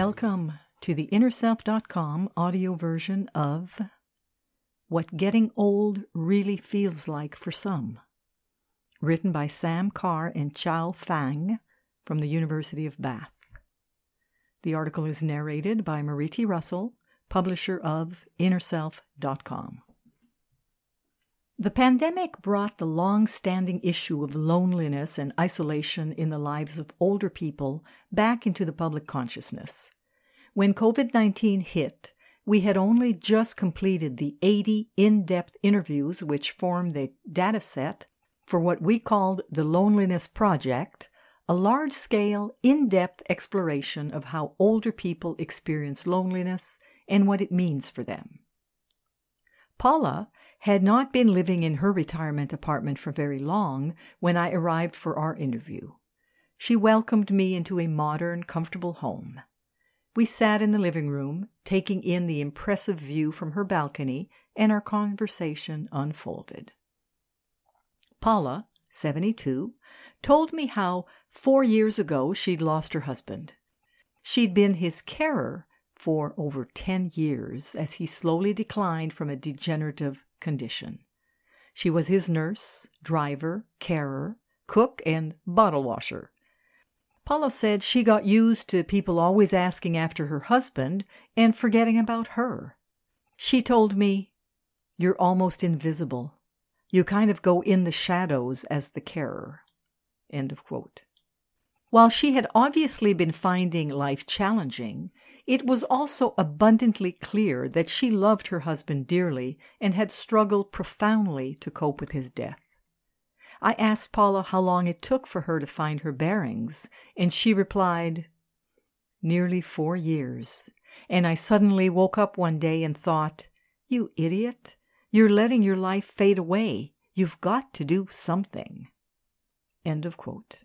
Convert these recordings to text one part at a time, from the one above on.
Welcome to the InnerSelf.com audio version of What Getting Old Really Feels Like for Some. Written by Sam Carr and Chao Fang from the University of Bath. The article is narrated by Marie T. Russell, publisher of InnerSelf.com. The pandemic brought the long standing issue of loneliness and isolation in the lives of older people back into the public consciousness. When COVID 19 hit, we had only just completed the 80 in depth interviews which form the data set for what we called the Loneliness Project, a large scale, in depth exploration of how older people experience loneliness and what it means for them. Paula had not been living in her retirement apartment for very long when I arrived for our interview. She welcomed me into a modern, comfortable home. We sat in the living room, taking in the impressive view from her balcony, and our conversation unfolded. Paula, 72, told me how four years ago she'd lost her husband. She'd been his carer for over 10 years as he slowly declined from a degenerative condition. She was his nurse, driver, carer, cook, and bottle washer. Paula said she got used to people always asking after her husband and forgetting about her. She told me, You're almost invisible. You kind of go in the shadows as the carer. End of quote. While she had obviously been finding life challenging, it was also abundantly clear that she loved her husband dearly and had struggled profoundly to cope with his death. I asked Paula how long it took for her to find her bearings, and she replied, Nearly four years. And I suddenly woke up one day and thought, You idiot! You're letting your life fade away. You've got to do something. End of quote.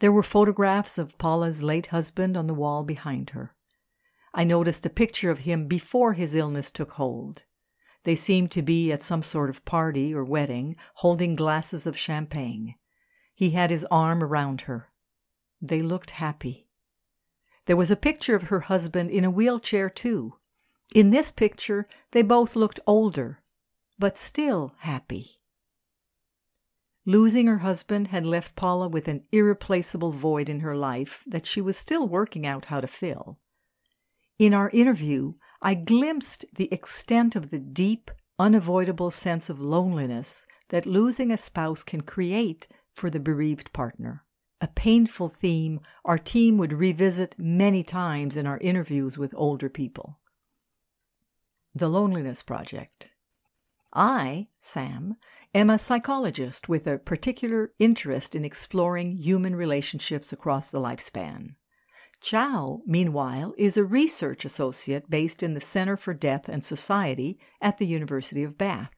There were photographs of Paula's late husband on the wall behind her. I noticed a picture of him before his illness took hold. They seemed to be at some sort of party or wedding, holding glasses of champagne. He had his arm around her. They looked happy. There was a picture of her husband in a wheelchair, too. In this picture, they both looked older, but still happy. Losing her husband had left Paula with an irreplaceable void in her life that she was still working out how to fill. In our interview, I glimpsed the extent of the deep, unavoidable sense of loneliness that losing a spouse can create for the bereaved partner. A painful theme our team would revisit many times in our interviews with older people. The Loneliness Project. I, Sam, am a psychologist with a particular interest in exploring human relationships across the lifespan. Chao, meanwhile, is a research associate based in the Center for Death and Society at the University of Bath.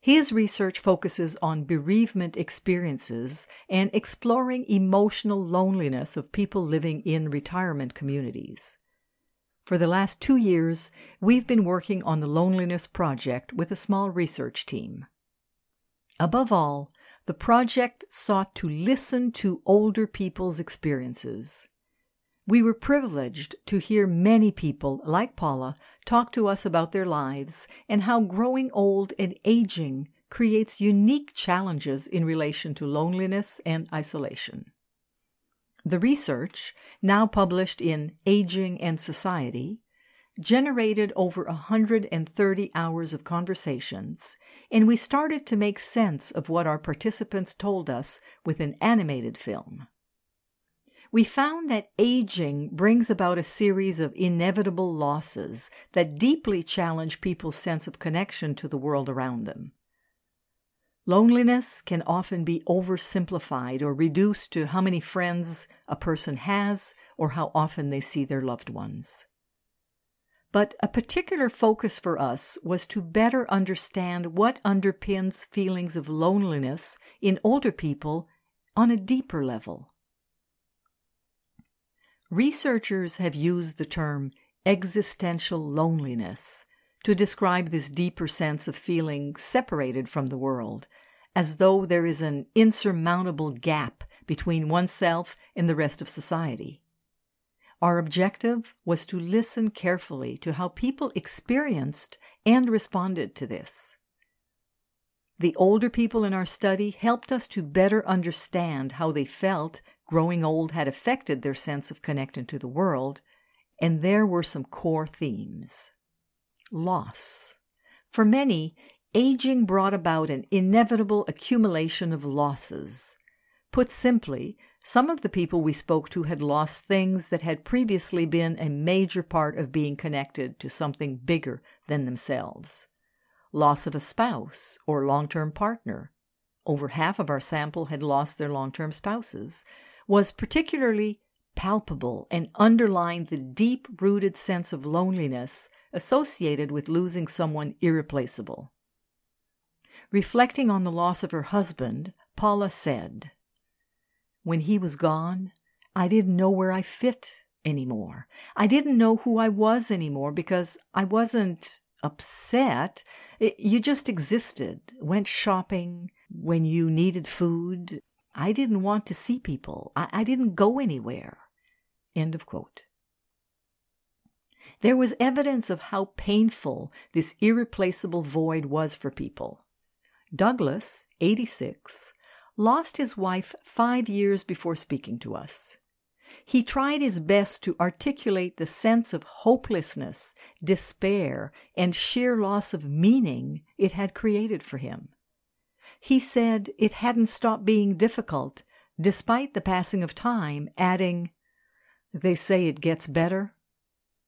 His research focuses on bereavement experiences and exploring emotional loneliness of people living in retirement communities. For the last two years, we've been working on the Loneliness Project with a small research team. Above all, the project sought to listen to older people's experiences. We were privileged to hear many people, like Paula, talk to us about their lives and how growing old and aging creates unique challenges in relation to loneliness and isolation. The research, now published in Aging and Society, generated over 130 hours of conversations, and we started to make sense of what our participants told us with an animated film. We found that aging brings about a series of inevitable losses that deeply challenge people's sense of connection to the world around them. Loneliness can often be oversimplified or reduced to how many friends a person has or how often they see their loved ones. But a particular focus for us was to better understand what underpins feelings of loneliness in older people on a deeper level. Researchers have used the term existential loneliness to describe this deeper sense of feeling separated from the world, as though there is an insurmountable gap between oneself and the rest of society. Our objective was to listen carefully to how people experienced and responded to this. The older people in our study helped us to better understand how they felt growing old had affected their sense of connection to the world, and there were some core themes. Loss. For many, aging brought about an inevitable accumulation of losses. Put simply, some of the people we spoke to had lost things that had previously been a major part of being connected to something bigger than themselves. Loss of a spouse or long term partner. Over half of our sample had lost their long term spouses, was particularly palpable and underlined the deep rooted sense of loneliness associated with losing someone irreplaceable. Reflecting on the loss of her husband, Paula said, when he was gone, I didn't know where I fit anymore. I didn't know who I was anymore because I wasn't upset. It, you just existed, went shopping when you needed food. I didn't want to see people. I, I didn't go anywhere. End of quote. There was evidence of how painful this irreplaceable void was for people. Douglas, 86, lost his wife five years before speaking to us. He tried his best to articulate the sense of hopelessness, despair, and sheer loss of meaning it had created for him. He said it hadn't stopped being difficult, despite the passing of time, adding, They say it gets better.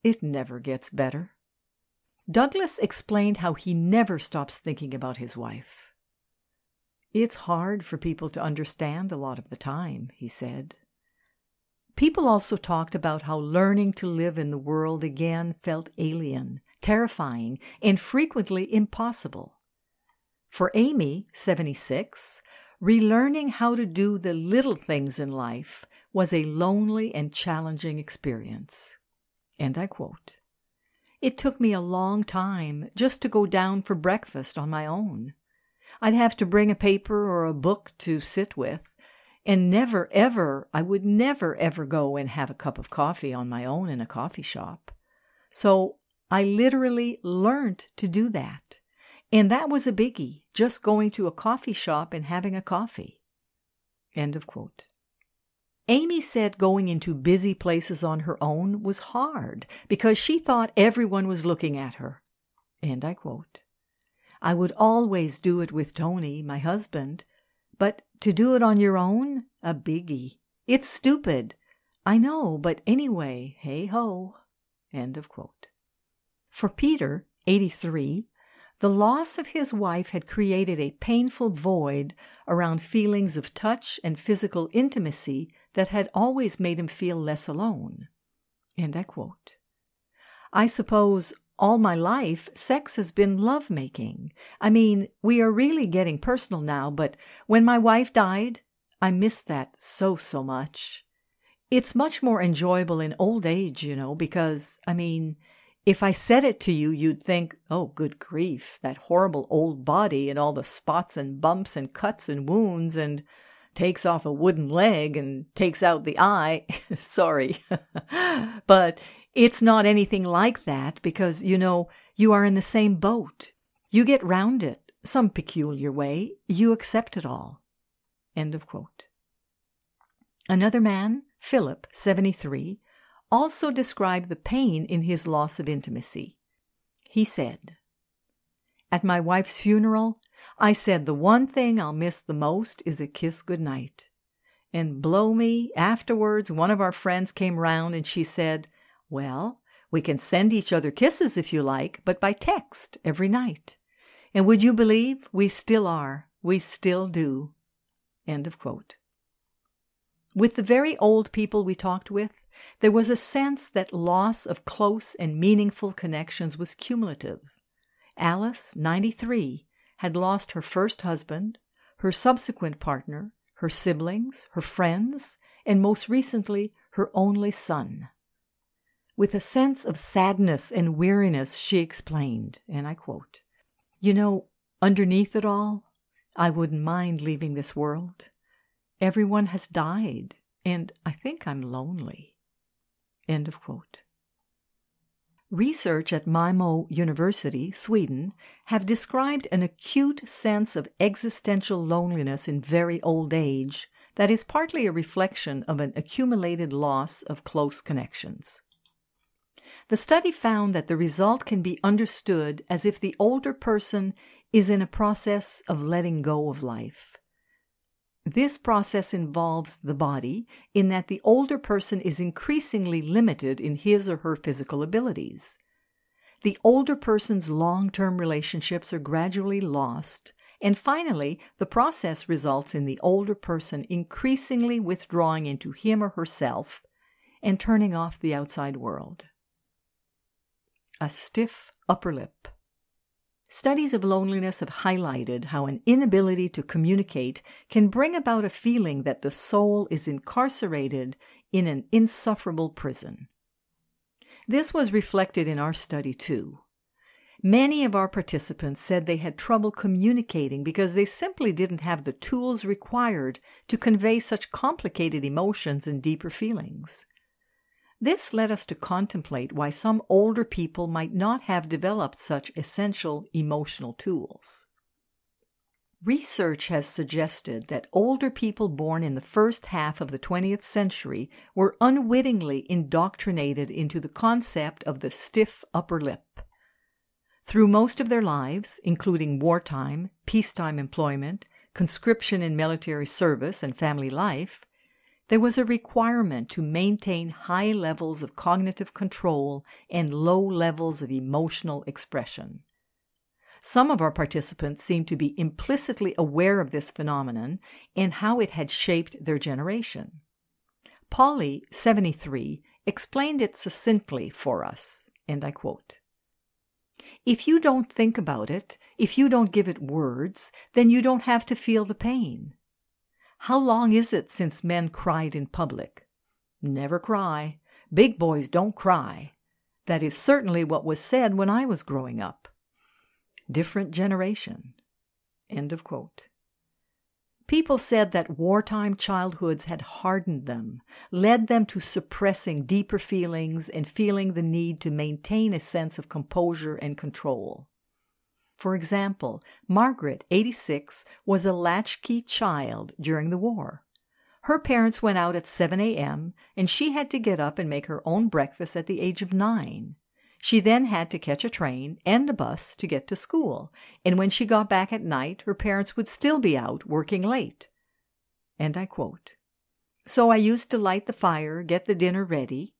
It never gets better. Douglas explained how he never stops thinking about his wife. It's hard for people to understand a lot of the time, he said. People also talked about how learning to live in the world again felt alien, terrifying, and frequently impossible. For Amy, 76, relearning how to do the little things in life was a lonely and challenging experience. And I quote It took me a long time just to go down for breakfast on my own. I'd have to bring a paper or a book to sit with. And never, ever, I would never, ever go and have a cup of coffee on my own in a coffee shop. So I literally learned to do that. And that was a biggie, just going to a coffee shop and having a coffee. End of quote. Amy said going into busy places on her own was hard because she thought everyone was looking at her. And I quote I would always do it with Tony, my husband. But to do it on your own? A biggie. It's stupid. I know, but anyway, hey ho. End of quote. For Peter, 83, the loss of his wife had created a painful void around feelings of touch and physical intimacy that had always made him feel less alone. I suppose all my life, sex has been lovemaking. I mean, we are really getting personal now, but when my wife died, I missed that so, so much. It's much more enjoyable in old age, you know, because, I mean, if I said it to you, you'd think, oh, good grief, that horrible old body and all the spots and bumps and cuts and wounds and takes off a wooden leg and takes out the eye. Sorry. but it's not anything like that because, you know, you are in the same boat. You get round it some peculiar way. You accept it all. End of quote. Another man, Philip, 73, also described the pain in his loss of intimacy. He said, At my wife's funeral, I said the one thing I'll miss the most is a kiss goodnight. And blow me, afterwards, one of our friends came round and she said, well, we can send each other kisses if you like, but by text every night. And would you believe we still are? We still do. End of quote. With the very old people we talked with, there was a sense that loss of close and meaningful connections was cumulative. Alice, 93, had lost her first husband, her subsequent partner, her siblings, her friends, and most recently, her only son. With a sense of sadness and weariness, she explained, and I quote, You know, underneath it all, I wouldn't mind leaving this world. Everyone has died, and I think I'm lonely. End of quote. Research at Malmo University, Sweden, have described an acute sense of existential loneliness in very old age that is partly a reflection of an accumulated loss of close connections. The study found that the result can be understood as if the older person is in a process of letting go of life. This process involves the body in that the older person is increasingly limited in his or her physical abilities. The older person's long term relationships are gradually lost, and finally, the process results in the older person increasingly withdrawing into him or herself and turning off the outside world. A stiff upper lip. Studies of loneliness have highlighted how an inability to communicate can bring about a feeling that the soul is incarcerated in an insufferable prison. This was reflected in our study too. Many of our participants said they had trouble communicating because they simply didn't have the tools required to convey such complicated emotions and deeper feelings. This led us to contemplate why some older people might not have developed such essential emotional tools. Research has suggested that older people born in the first half of the 20th century were unwittingly indoctrinated into the concept of the stiff upper lip. Through most of their lives, including wartime, peacetime employment, conscription in military service, and family life, there was a requirement to maintain high levels of cognitive control and low levels of emotional expression. Some of our participants seemed to be implicitly aware of this phenomenon and how it had shaped their generation. Polly, 73, explained it succinctly for us, and I quote If you don't think about it, if you don't give it words, then you don't have to feel the pain. How long is it since men cried in public? Never cry. Big boys don't cry. That is certainly what was said when I was growing up. Different generation. End of quote. People said that wartime childhoods had hardened them, led them to suppressing deeper feelings and feeling the need to maintain a sense of composure and control. For example, Margaret, 86, was a latchkey child during the war. Her parents went out at 7 a.m., and she had to get up and make her own breakfast at the age of nine. She then had to catch a train and a bus to get to school, and when she got back at night, her parents would still be out working late. And I quote So I used to light the fire, get the dinner ready.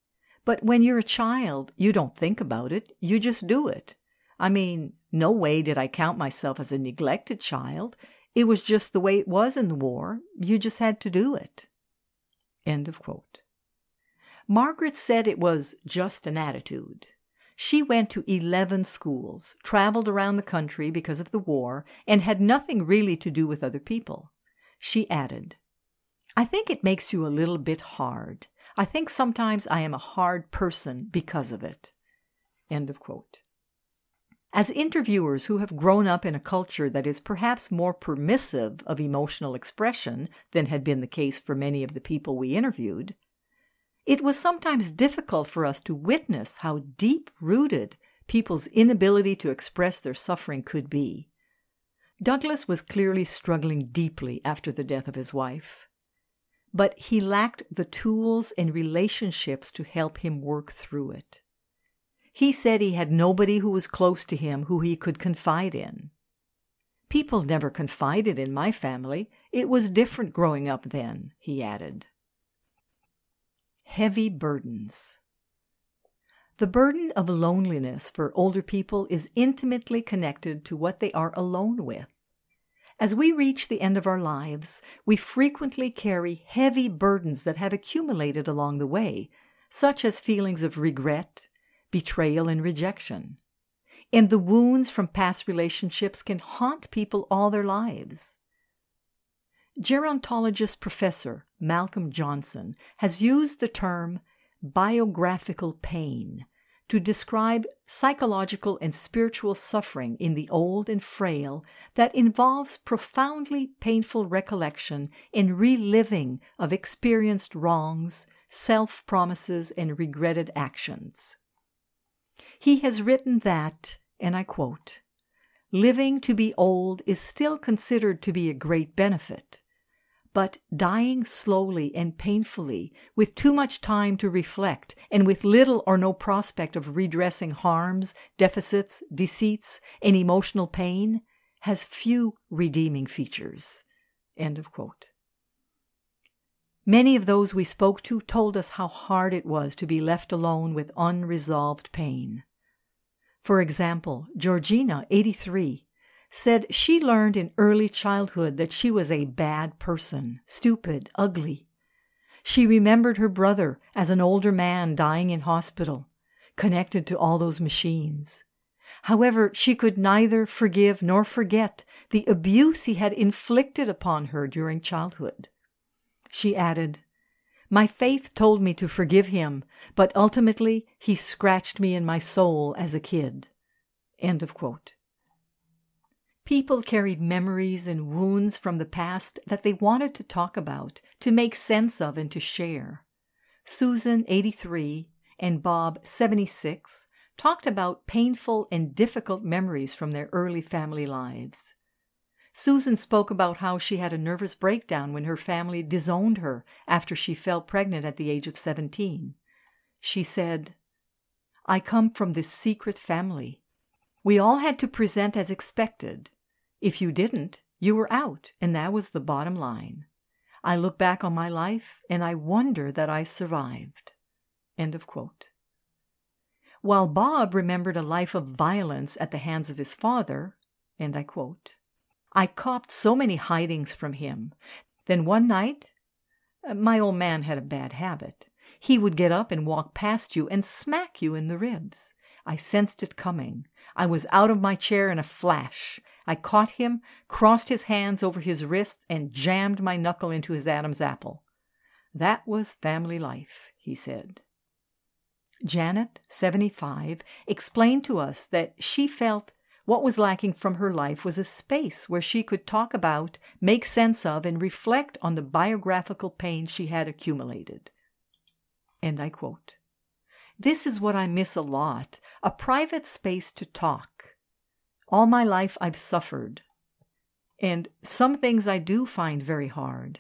But when you're a child, you don't think about it, you just do it. I mean, no way did I count myself as a neglected child. It was just the way it was in the war. You just had to do it. End of quote. Margaret said it was just an attitude. She went to 11 schools, traveled around the country because of the war, and had nothing really to do with other people. She added, I think it makes you a little bit hard. I think sometimes I am a hard person because of it. End of quote. As interviewers who have grown up in a culture that is perhaps more permissive of emotional expression than had been the case for many of the people we interviewed, it was sometimes difficult for us to witness how deep rooted people's inability to express their suffering could be. Douglas was clearly struggling deeply after the death of his wife, but he lacked the tools and relationships to help him work through it. He said he had nobody who was close to him who he could confide in. People never confided in my family. It was different growing up then, he added. Heavy burdens. The burden of loneliness for older people is intimately connected to what they are alone with. As we reach the end of our lives, we frequently carry heavy burdens that have accumulated along the way, such as feelings of regret, betrayal, and rejection. And the wounds from past relationships can haunt people all their lives. Gerontologist Professor Malcolm Johnson has used the term biographical pain to describe psychological and spiritual suffering in the old and frail that involves profoundly painful recollection and reliving of experienced wrongs, self promises, and regretted actions. He has written that, and I quote, living to be old is still considered to be a great benefit. But dying slowly and painfully, with too much time to reflect, and with little or no prospect of redressing harms, deficits, deceits, and emotional pain, has few redeeming features. Many of those we spoke to told us how hard it was to be left alone with unresolved pain. For example, Georgina, 83, said she learned in early childhood that she was a bad person, stupid, ugly. She remembered her brother as an older man dying in hospital, connected to all those machines. However, she could neither forgive nor forget the abuse he had inflicted upon her during childhood. She added, My faith told me to forgive him, but ultimately he scratched me in my soul as a kid. People carried memories and wounds from the past that they wanted to talk about, to make sense of, and to share. Susan, 83, and Bob, 76, talked about painful and difficult memories from their early family lives. Susan spoke about how she had a nervous breakdown when her family disowned her after she fell pregnant at the age of 17. She said, I come from this secret family. We all had to present as expected, if you didn't, you were out, and that was the bottom line. I look back on my life and I wonder that I survived. While Bob remembered a life of violence at the hands of his father, and I quote, I copped so many hidings from him. Then one night, uh, my old man had a bad habit. He would get up and walk past you and smack you in the ribs. I sensed it coming. I was out of my chair in a flash. I caught him, crossed his hands over his wrists, and jammed my knuckle into his Adam's apple. That was family life, he said. Janet, 75, explained to us that she felt what was lacking from her life was a space where she could talk about, make sense of, and reflect on the biographical pain she had accumulated. And I quote This is what I miss a lot a private space to talk all my life I've suffered. And some things I do find very hard.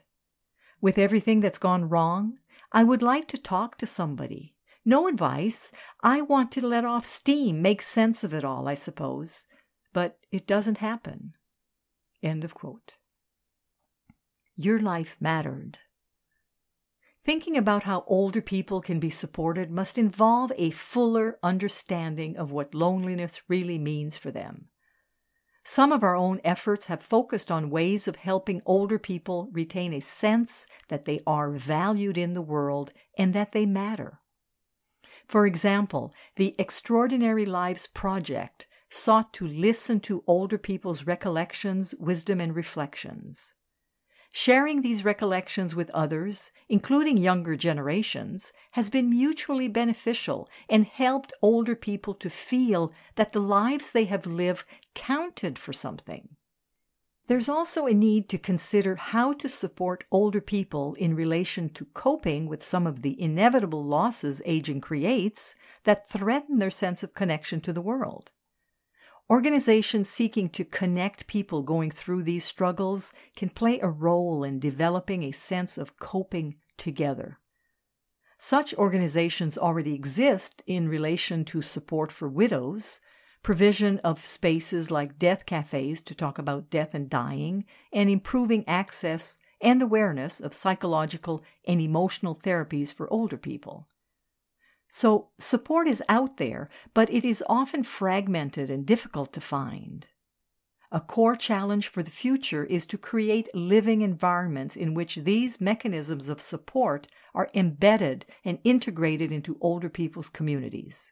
With everything that's gone wrong, I would like to talk to somebody. No advice. I want to let off steam, make sense of it all, I suppose. But it doesn't happen. End of quote. Your life mattered. Thinking about how older people can be supported must involve a fuller understanding of what loneliness really means for them. Some of our own efforts have focused on ways of helping older people retain a sense that they are valued in the world and that they matter. For example, the Extraordinary Lives Project sought to listen to older people's recollections, wisdom, and reflections. Sharing these recollections with others, including younger generations, has been mutually beneficial and helped older people to feel that the lives they have lived counted for something. There's also a need to consider how to support older people in relation to coping with some of the inevitable losses aging creates that threaten their sense of connection to the world. Organizations seeking to connect people going through these struggles can play a role in developing a sense of coping together. Such organizations already exist in relation to support for widows, provision of spaces like death cafes to talk about death and dying, and improving access and awareness of psychological and emotional therapies for older people. So support is out there, but it is often fragmented and difficult to find. A core challenge for the future is to create living environments in which these mechanisms of support are embedded and integrated into older people's communities.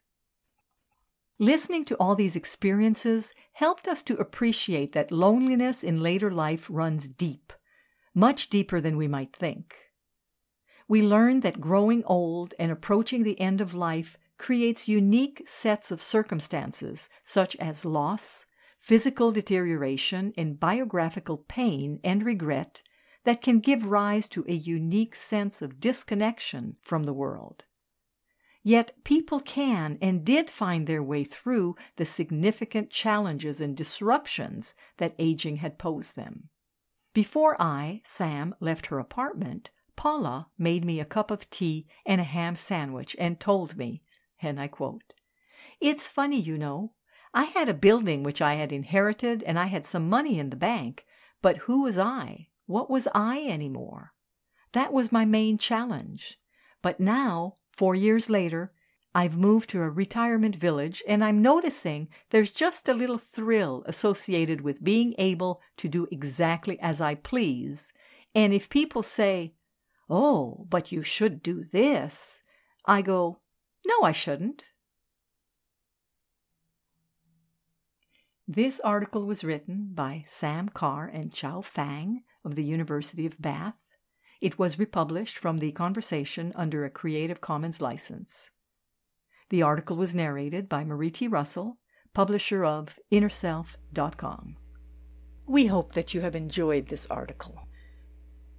Listening to all these experiences helped us to appreciate that loneliness in later life runs deep, much deeper than we might think we learn that growing old and approaching the end of life creates unique sets of circumstances, such as loss, physical deterioration, and biographical pain and regret, that can give rise to a unique sense of disconnection from the world. Yet people can and did find their way through the significant challenges and disruptions that aging had posed them. Before I, Sam, left her apartment, Paula made me a cup of tea and a ham sandwich and told me, and I quote, It's funny, you know. I had a building which I had inherited and I had some money in the bank, but who was I? What was I anymore? That was my main challenge. But now Four years later, I've moved to a retirement village and I'm noticing there's just a little thrill associated with being able to do exactly as I please. And if people say, Oh, but you should do this, I go, No, I shouldn't. This article was written by Sam Carr and Chao Fang of the University of Bath it was republished from the conversation under a Creative Commons license. The article was narrated by Marie T. Russell, publisher of InnerSelf.com. We hope that you have enjoyed this article.